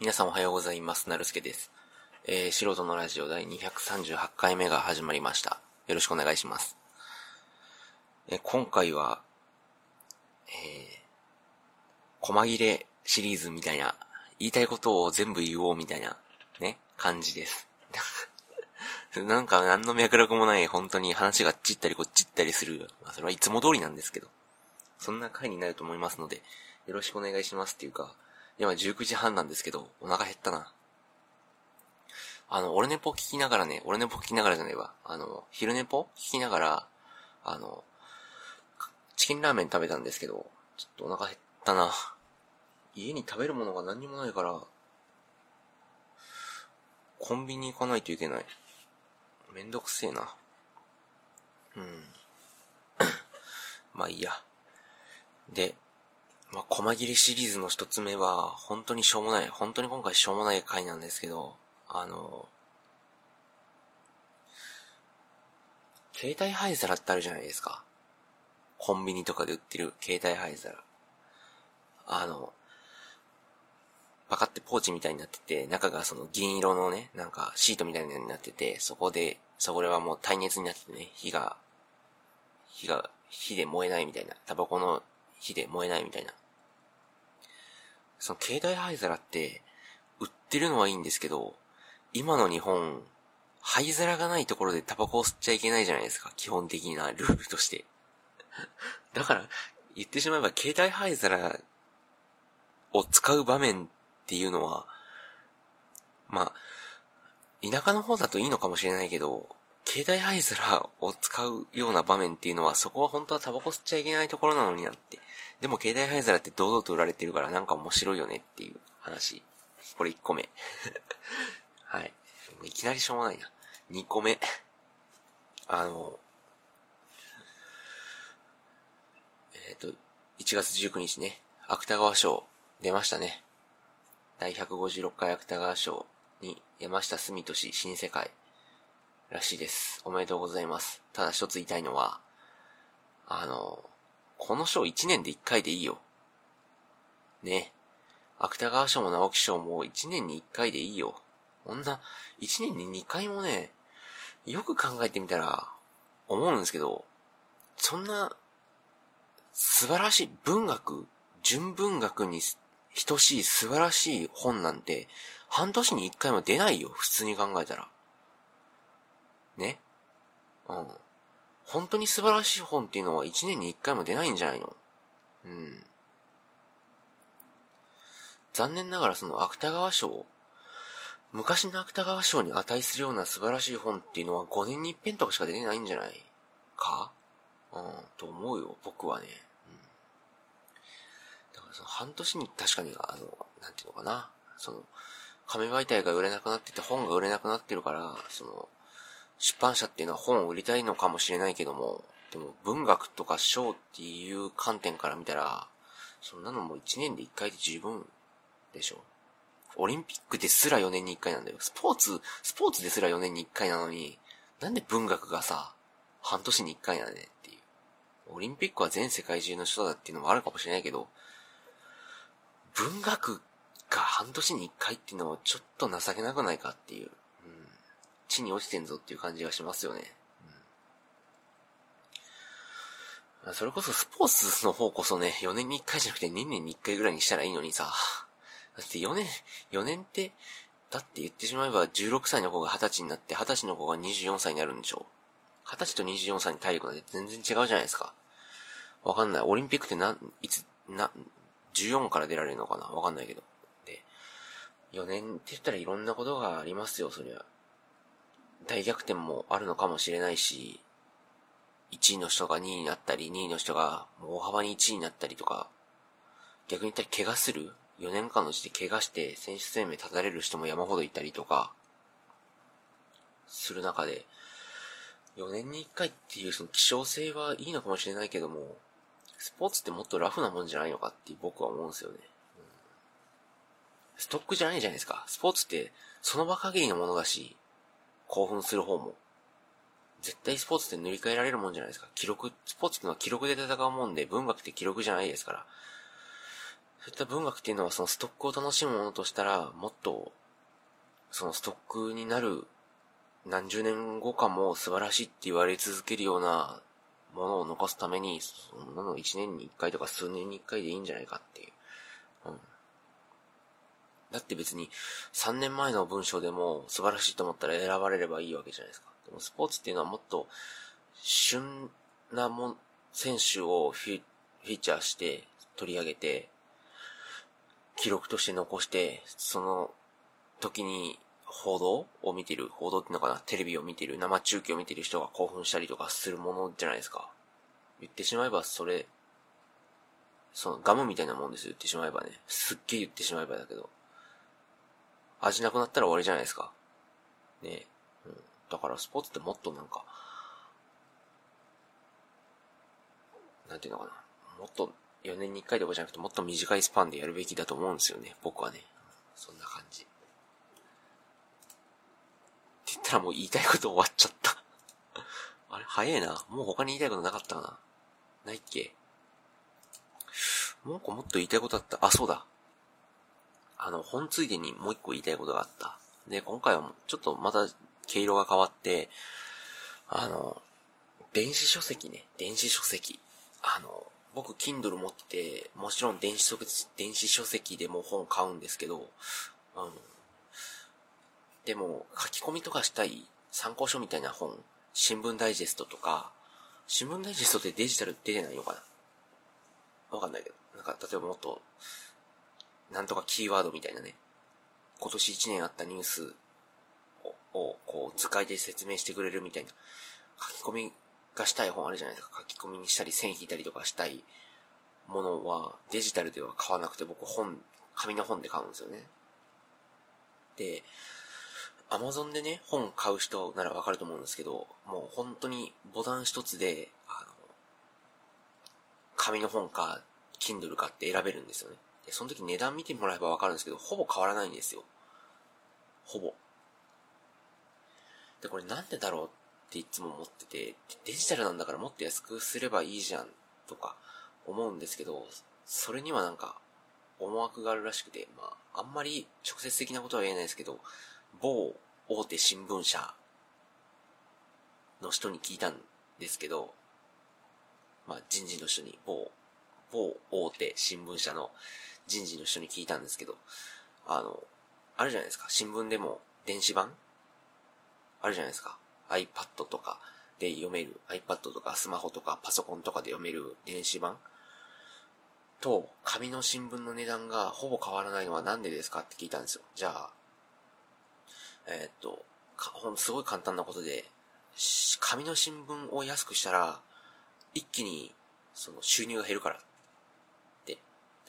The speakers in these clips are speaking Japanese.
皆さんおはようございます。なるすけです。えー、素人のラジオ第238回目が始まりました。よろしくお願いします。えー今回は、えー、細切れシリーズみたいな、言いたいことを全部言おうみたいな、ね、感じです。なんか何の脈絡もない、本当に話がっちったりこっちったりする。まあそれはいつも通りなんですけど。そんな回になると思いますので、よろしくお願いしますっていうか、今19時半なんですけど、お腹減ったな。あの、俺ネポ聞きながらね、俺ネポ聞きながらじゃないわ。あの、昼ネポ聞きながら、あの、チキンラーメン食べたんですけど、ちょっとお腹減ったな。家に食べるものが何にもないから、コンビニ行かないといけない。めんどくせえな。うん。まあいいや。で、まあ、細切りシリーズの一つ目は、本当にしょうもない、本当に今回しょうもない回なんですけど、あの、携帯灰皿ってあるじゃないですか。コンビニとかで売ってる携帯灰皿。あの、パカってポーチみたいになってて、中がその銀色のね、なんかシートみたいなになってて、そこで、そこれはもう耐熱になっててね、火が、火が、火で燃えないみたいな。タバコの火で燃えないみたいな。その携帯灰皿って、売ってるのはいいんですけど、今の日本、灰皿がないところでタバコを吸っちゃいけないじゃないですか。基本的なルールとして。だから、言ってしまえば携帯灰皿を使う場面っていうのは、まあ、田舎の方だといいのかもしれないけど、携帯灰皿を使うような場面っていうのは、そこは本当はタバコ吸っちゃいけないところなのになって。でも携帯灰皿って堂々と売られてるからなんか面白いよねっていう話。これ1個目。はい。いきなりしょうもないな。2個目。あの、えっ、と、1月19日ね、芥川賞出ましたね。第156回芥川賞に山下澄俊新世界らしいです。おめでとうございます。ただ一つ言いたいのは、あの、この賞1年で1回でいいよ。ね。芥川賞も直木賞も1年に1回でいいよ。こんな、1年に2回もね、よく考えてみたら、思うんですけど、そんな、素晴らしい文学、純文学に等しい素晴らしい本なんて、半年に1回も出ないよ、普通に考えたら。ねうん。本当に素晴らしい本っていうのは1年に1回も出ないんじゃないの？うん。残念ながらその芥川賞、昔の芥川賞に値するような素晴らしい本っていうのは5年に一遍とかしか出てないんじゃない？か？うん、と思うよ、僕はね。うん。だからその半年に確かに、あの、なんていうのかな。その、紙媒体が売れなくなってて本が売れなくなってるから、その、出版社っていうのは本を売りたいのかもしれないけども、でも文学とか賞っていう観点から見たら、そんなのもう1年で1回で十分でしょ。オリンピックですら4年に1回なんだよ。スポーツ、スポーツですら4年に1回なのに、なんで文学がさ、半年に1回なんだねっていう。オリンピックは全世界中の人だっていうのもあるかもしれないけど、文学が半年に1回っていうのはちょっと情けなくないかっていう。地に落ちてんぞっていう感じがしますよね。うん。それこそスポーツの方こそね、4年に1回じゃなくて2年に1回ぐらいにしたらいいのにさ。だって4年、4年って、だって言ってしまえば16歳の子が20歳になって、20歳の子が24歳になるんでしょ ?20 歳と24歳に体力なんて全然違うじゃないですか。わかんない。オリンピックってな、いつ、な、14から出られるのかなわかんないけど。で、4年って言ったらいろんなことがありますよ、そりゃ。大逆転もあるのかもしれないし、1位の人が2位になったり、2位の人が大幅に1位になったりとか、逆に言ったら怪我する ?4 年間のうちで怪我して選手生命立たれる人も山ほどいたりとか、する中で、4年に1回っていうその希少性はいいのかもしれないけども、スポーツってもっとラフなもんじゃないのかって僕は思うんですよね。ストックじゃないじゃないですか。スポーツってその場限りのものだし、興奮する方も。絶対スポーツって塗り替えられるもんじゃないですか。記録、スポーツってのは記録で戦うもんで、文学って記録じゃないですから。そういった文学っていうのはそのストックを楽しむものとしたら、もっと、そのストックになる何十年後かも素晴らしいって言われ続けるようなものを残すために、そんなの一年に一回とか数年に一回でいいんじゃないかっていう。うん。だって別に3年前の文章でも素晴らしいと思ったら選ばれればいいわけじゃないですか。でもスポーツっていうのはもっと旬なもん、選手をフィーチャーして取り上げて、記録として残して、その時に報道を見てる、報道っていうのかな、テレビを見てる、生中継を見てる人が興奮したりとかするものじゃないですか。言ってしまえばそれ、そのガムみたいなもんですよ、言ってしまえばね。すっげえ言ってしまえばだけど。味なくなったら終わりじゃないですか。ねえうん。だからスポーツってもっとなんか、なんていうのかな。もっと4年に1回とかじゃなくてもっと短いスパンでやるべきだと思うんですよね。僕はね。そんな感じ。って言ったらもう言いたいこと終わっちゃったあれ？早いな。もう他に言いたいことなかったかな。ないっけ？もう一個もっと言いたいことあった。あ、そうだ。あの、本ついでにもう一個言いたいことがあった。で、今回はちょっとまた毛色が変わって、あの、電子書籍ね。電子書籍。あの、僕、Kindle 持ってて、もちろん電子書籍、電子書籍でも本買うんですけど、あの、でも、書き込みとかしたい参考書みたいな本、新聞ダイジェストとか、新聞ダイジェストってデジタル出てないのかな？わかんないけど。なんか、例えばもっと、なんとかキーワードみたいなね、今年1年あったニュースを、こう、図解で説明してくれるみたいな、書き込みがしたい本あるじゃないですか。書き込みにしたり、線引いたりとかしたいものは、デジタルでは買わなくて、僕本、紙の本で買うんですよね。で、アマゾンでね、本買う人ならわかると思うんですけど、もう本当にボタン一つで、あの、紙の本か、Kindle かって選べるんですよね。で、その時値段見てもらえばわかるんですけど、ほぼ変わらないんですよ。ほぼ。で、これなんでだろうっていつも思ってて、デジタルなんだからもっと安くすればいいじゃんとか思うんですけど、それにはなんか思惑があるらしくて、まあ、あんまり直接的なことは言えないですけど、某大手新聞社の人に聞いたんですけど、まあ人事の人に、某、某大手新聞社の人事の人に聞いたんですけど、あの、あるじゃないですか。新聞でも電子版？あるじゃないですか。iPad とかで読める、iPad とかスマホとかパソコンとかで読める電子版？と紙の新聞の値段がほぼ変わらないのはなんでですかって聞いたんですよ。じゃあ、えー、っと、ほんすごい簡単なことで、紙の新聞を安くしたら、一気にその収入が減るから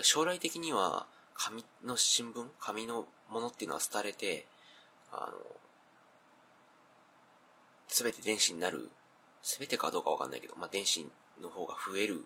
将来的には、紙の新聞紙のものっていうのは廃れて、あの、すべて電子になる、すべてかどうかわかんないけど、まあ、電子の方が増える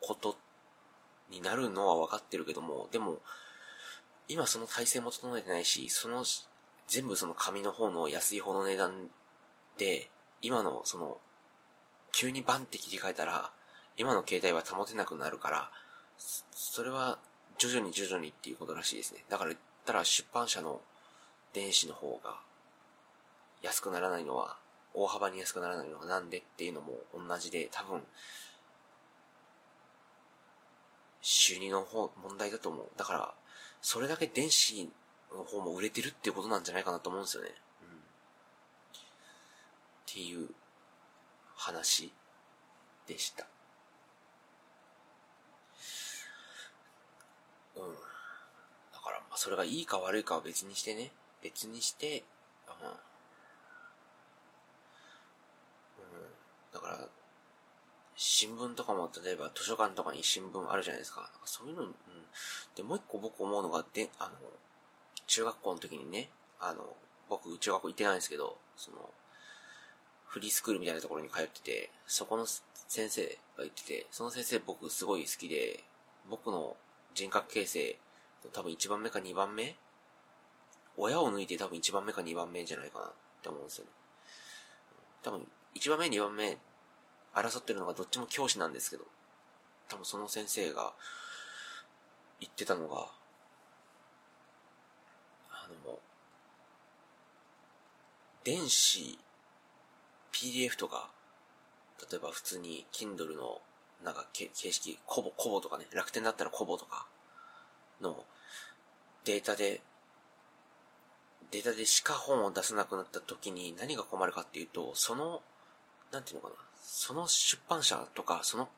ことになるのはわかってるけども、でも、今その体制も整えてないし、その、全部その紙の方の安い方の値段で、今のその、急にバンって切り替えたら、今の携帯は保てなくなるから、それは徐々に徐々にっていうことらしいですね。だから言ったら出版社の電子の方が安くならないのは、大幅に安くならないのはなんでっていうのも同じで、多分、収入の方、問題だと思う。だから、それだけ電子の方も売れてるっていうことなんじゃないかなと思うんですよね。うん。っていう話でした。うん。だから、まあ、それがいいか悪いかは別にしてね。別にして、うん。うん。だから、新聞とかも、例えば図書館とかに新聞あるじゃないですか。かそういうの、うん。で、もう一個僕思うのが、で、あの、中学校の時にね、あの、僕、中学校行ってないんですけど、その、フリースクールみたいなところに通ってて、そこの先生が言ってて、その先生僕すごい好きで、僕の人格形成、多分1番目か2番目？親を抜いて多分1番目か2番目じゃないかなって思うんですよね。多分1番目2番目争ってるのがどっちも教師なんですけど、多分その先生が言ってたのが、あの、電子、PDF とか、例えば普通に Kindle のなんか形式、コボ、コボとかね、楽天だったらコボとかのデータで、データでしか本を出せなくなった時に何が困るかっていうと、その、なんていうのかな、その出版社とか、その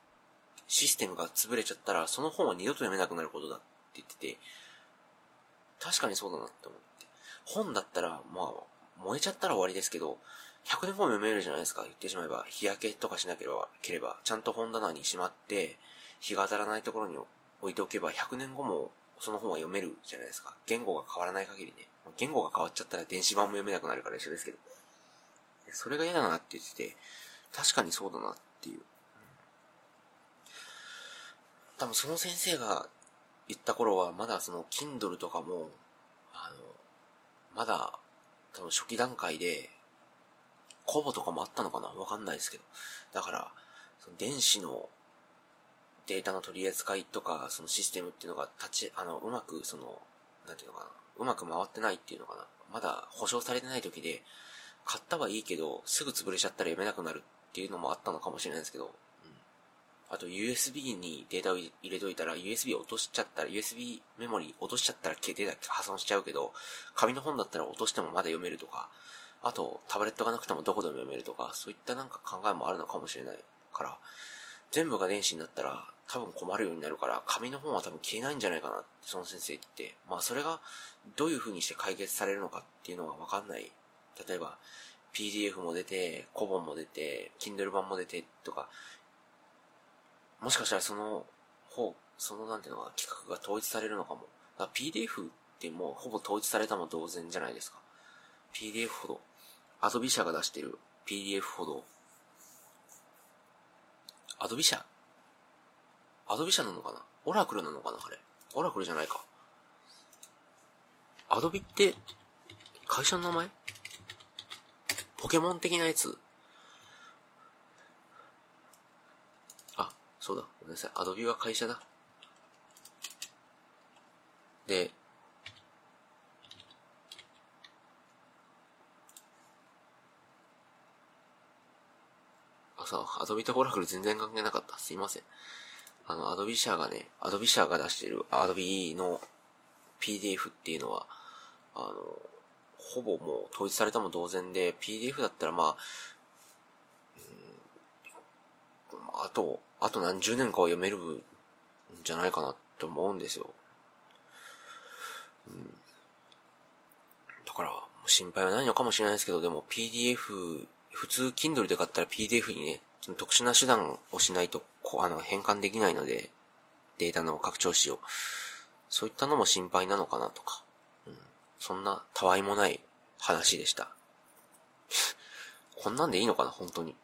システムが潰れちゃったら、その本は二度と読めなくなることだって言ってて、確かにそうだなって思って。本だったら、まあ、燃えちゃったら終わりですけど、100年後も読めるじゃないですか、言ってしまえば。日焼けとかしなければ、ければちゃんと本棚にしまって、日が当たらないところに置いておけば、100年後もその本は読めるじゃないですか。言語が変わらない限りね。言語が変わっちゃったら電子版も読めなくなるから一緒ですけど。それが嫌だなって言ってて、確かにそうだなっていう。多分その先生が言った頃は、まだその Kindle とかも、あの、まだ、多分初期段階で、コボとかもあったのかな？わかんないですけど。だから、その電子のデータの取り扱いとか、そのシステムっていうのが立ち、あの、うまく、その、なんていうのかな、うまく回ってないっていうのかな。まだ保証されてない時で、買ったはいいけど、すぐ潰れちゃったら読めなくなるっていうのもあったのかもしれないですけど、うん。あと USB にデータを入れといたら、USB 落としちゃったら、USB メモリー落としちゃったらデータ破損しちゃうけど、紙の本だったら落としてもまだ読めるとか、あと、タブレットがなくてもどこでも読めるとか、そういったなんか考えもあるのかもしれないから、全部が電子になったら多分困るようになるから、紙の本は多分消えないんじゃないかなって、その先生言って。まあそれがどういう風にして解決されるのかっていうのがわかんない。例えば、PDF も出て、コボンも出て、Kindle 版も出てとか、もしかしたらその方、そのなんていうのか企画が統一されるのかも。だから PDF ってもうほぼ統一されたも同然じゃないですか。PDF ほどアドビ社が出してる PDF ほど、アドビ社アドビ社なのかな？オラクルなのかな？あれ。オラクルじゃないか。アドビって、会社の名前？ポケモン的なやつ？あ、そうだ。ごめんなさい。アドビは会社だ。で、さ、アドビとオラクル全然関係なかった。すいません。あの、アドビ社がね、アドビ社が出してるアドビの PDF っていうのは、あの、ほぼもう統一されたも同然で、PDF だったらまあ、うん、あと、あと何十年かは読めるんじゃないかなって思うんですよ。うん、だから、心配はないのかもしれないですけど、でも PDF 普通 Kindle で買ったら PDF にね、特殊な手段をしないと、こう、あの、変換できないので、データの拡張子を。そういったのも心配なのかなとか。うん。そんな、たわいもない話でした。こんなんでいいのかな本当に。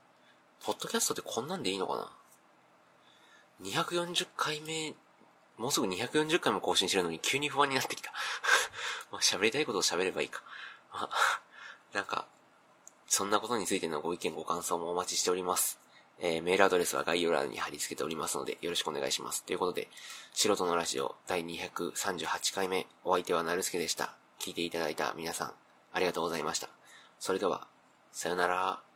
ポッドキャストってこんなんでいいのかな ?240 回目、もうすぐ240回も更新してるのに急に不安になってきた。まあ喋りたいことを喋ればいいか。まあ、なんか、そんなことについてのご意見ご感想もお待ちしております。えー、メールアドレスは概要欄に貼り付けておりますので、よろしくお願いします。ということで、素人のラジオ第238回目、お相手はなるすけでした。聞いていただいた皆さん、ありがとうございました。それでは、さよなら。